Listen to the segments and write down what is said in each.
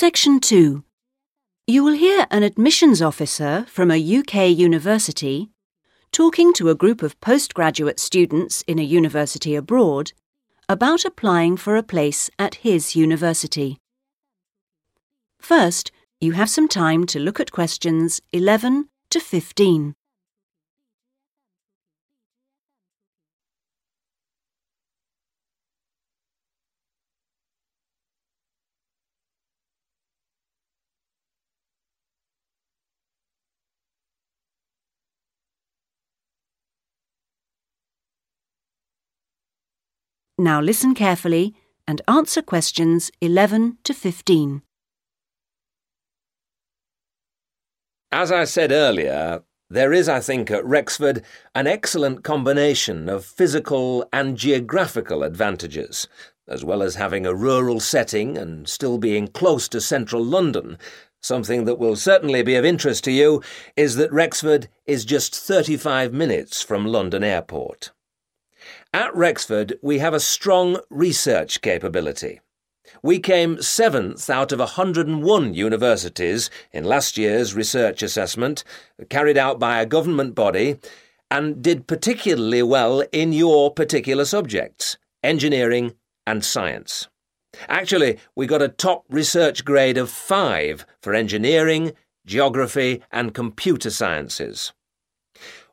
Section 2. You will hear an admissions officer from a UK university talking to a group of postgraduate students in a university abroad about applying for a place at his university. First, you have some time to look at questions 11 to 15. Now listen carefully and answer questions 11 to 15. As I said earlier, there is, I think, at Rexford an excellent combination of physical and geographical advantages, as well as having a rural setting and still being close to central London. Something that will certainly be of interest to you is that Rexford is just 35 minutes from London Airport. At Rexford, we have a strong research capability. We came seventh out of 101 universities in last year's research assessment, carried out by a government body, and did particularly well in your particular subjects engineering and science. Actually, we got a top research grade of 5 for engineering, geography, and computer sciences.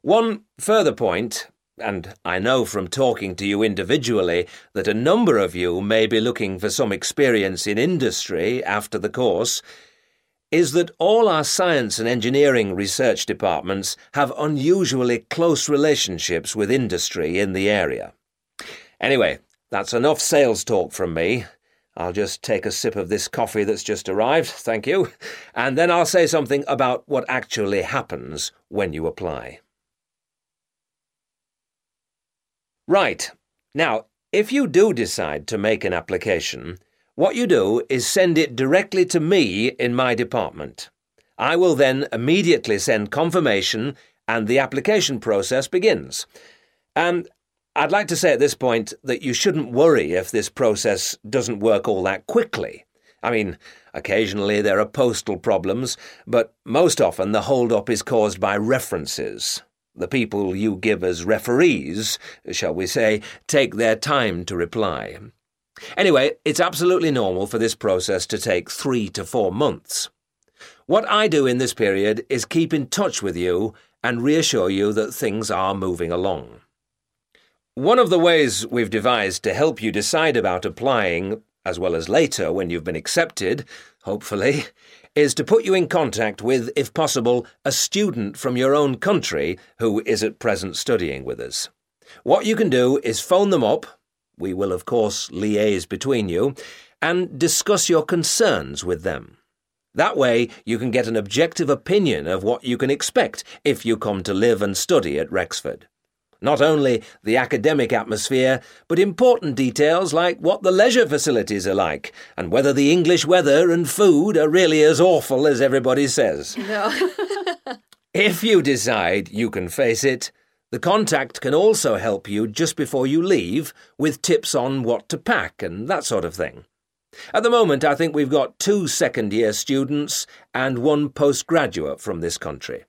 One further point and I know from talking to you individually that a number of you may be looking for some experience in industry after the course, is that all our science and engineering research departments have unusually close relationships with industry in the area. Anyway, that's enough sales talk from me. I'll just take a sip of this coffee that's just arrived, thank you, and then I'll say something about what actually happens when you apply. Right. Now, if you do decide to make an application, what you do is send it directly to me in my department. I will then immediately send confirmation and the application process begins. And I'd like to say at this point that you shouldn't worry if this process doesn't work all that quickly. I mean, occasionally there are postal problems, but most often the hold-up is caused by references. The people you give as referees, shall we say, take their time to reply. Anyway, it's absolutely normal for this process to take three to four months. What I do in this period is keep in touch with you and reassure you that things are moving along. One of the ways we've devised to help you decide about applying, as well as later when you've been accepted, hopefully, is to put you in contact with, if possible, a student from your own country who is at present studying with us. What you can do is phone them up, we will of course liaise between you, and discuss your concerns with them. That way, you can get an objective opinion of what you can expect if you come to live and study at Rexford. Not only the academic atmosphere, but important details like what the leisure facilities are like, and whether the English weather and food are really as awful as everybody says. No. if you decide you can face it, the contact can also help you just before you leave with tips on what to pack and that sort of thing. At the moment, I think we've got two second year students and one postgraduate from this country.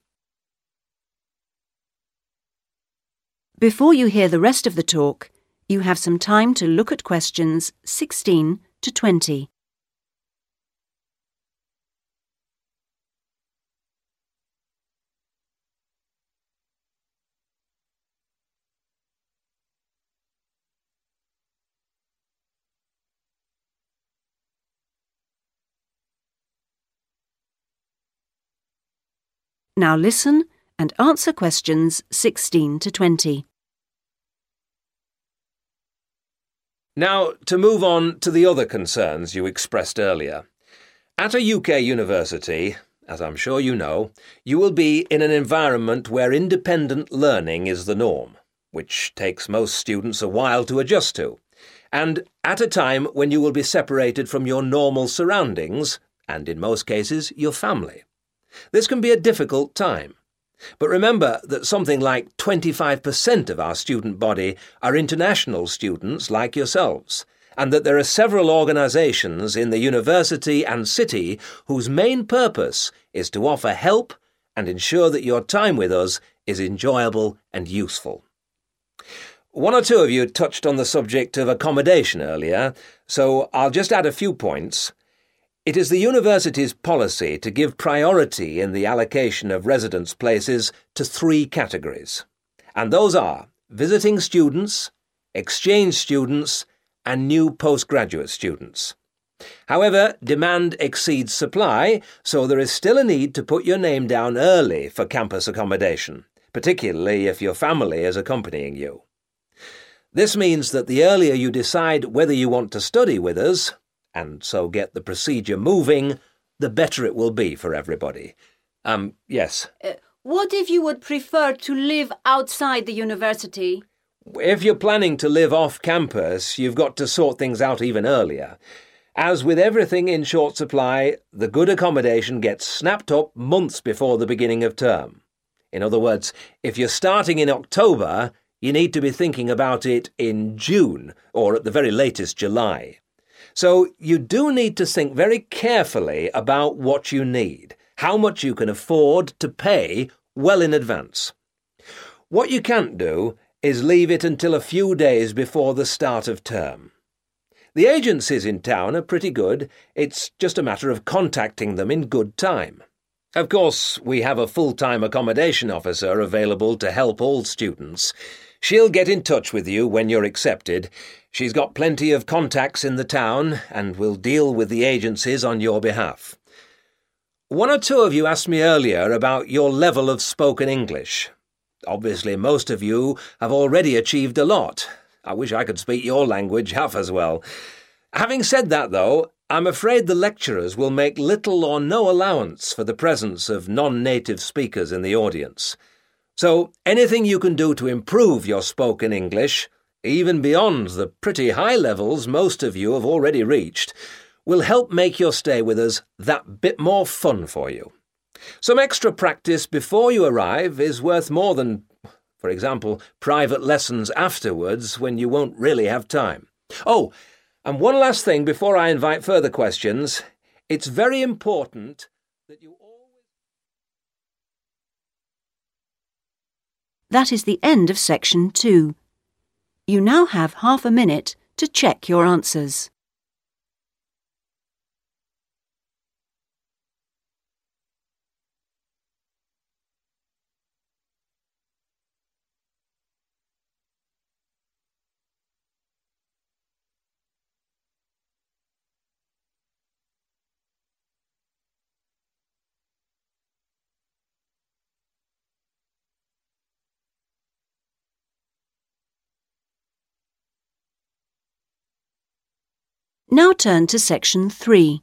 Before you hear the rest of the talk, you have some time to look at questions 16 to 20. Now listen and answer questions 16 to 20. Now, to move on to the other concerns you expressed earlier. At a UK university, as I'm sure you know, you will be in an environment where independent learning is the norm, which takes most students a while to adjust to, and at a time when you will be separated from your normal surroundings, and in most cases, your family. This can be a difficult time. But remember that something like 25% of our student body are international students like yourselves, and that there are several organisations in the university and city whose main purpose is to offer help and ensure that your time with us is enjoyable and useful. One or two of you touched on the subject of accommodation earlier, so I'll just add a few points. It is the university's policy to give priority in the allocation of residence places to three categories, and those are visiting students, exchange students, and new postgraduate students. However, demand exceeds supply, so there is still a need to put your name down early for campus accommodation, particularly if your family is accompanying you. This means that the earlier you decide whether you want to study with us, and so get the procedure moving, the better it will be for everybody. Um, yes. Uh, what if you would prefer to live outside the university? If you're planning to live off campus, you've got to sort things out even earlier. As with everything in short supply, the good accommodation gets snapped up months before the beginning of term. In other words, if you're starting in October, you need to be thinking about it in June, or at the very latest July. So you do need to think very carefully about what you need, how much you can afford to pay well in advance. What you can't do is leave it until a few days before the start of term. The agencies in town are pretty good, it's just a matter of contacting them in good time. Of course, we have a full time accommodation officer available to help all students. She'll get in touch with you when you're accepted. She's got plenty of contacts in the town and will deal with the agencies on your behalf. One or two of you asked me earlier about your level of spoken English. Obviously, most of you have already achieved a lot. I wish I could speak your language half as well. Having said that, though, I'm afraid the lecturers will make little or no allowance for the presence of non native speakers in the audience. So, anything you can do to improve your spoken English, even beyond the pretty high levels most of you have already reached, will help make your stay with us that bit more fun for you. Some extra practice before you arrive is worth more than, for example, private lessons afterwards when you won't really have time. Oh, and one last thing before I invite further questions. It's very important that you That is the end of section two. You now have half a minute to check your answers. Now turn to section 3.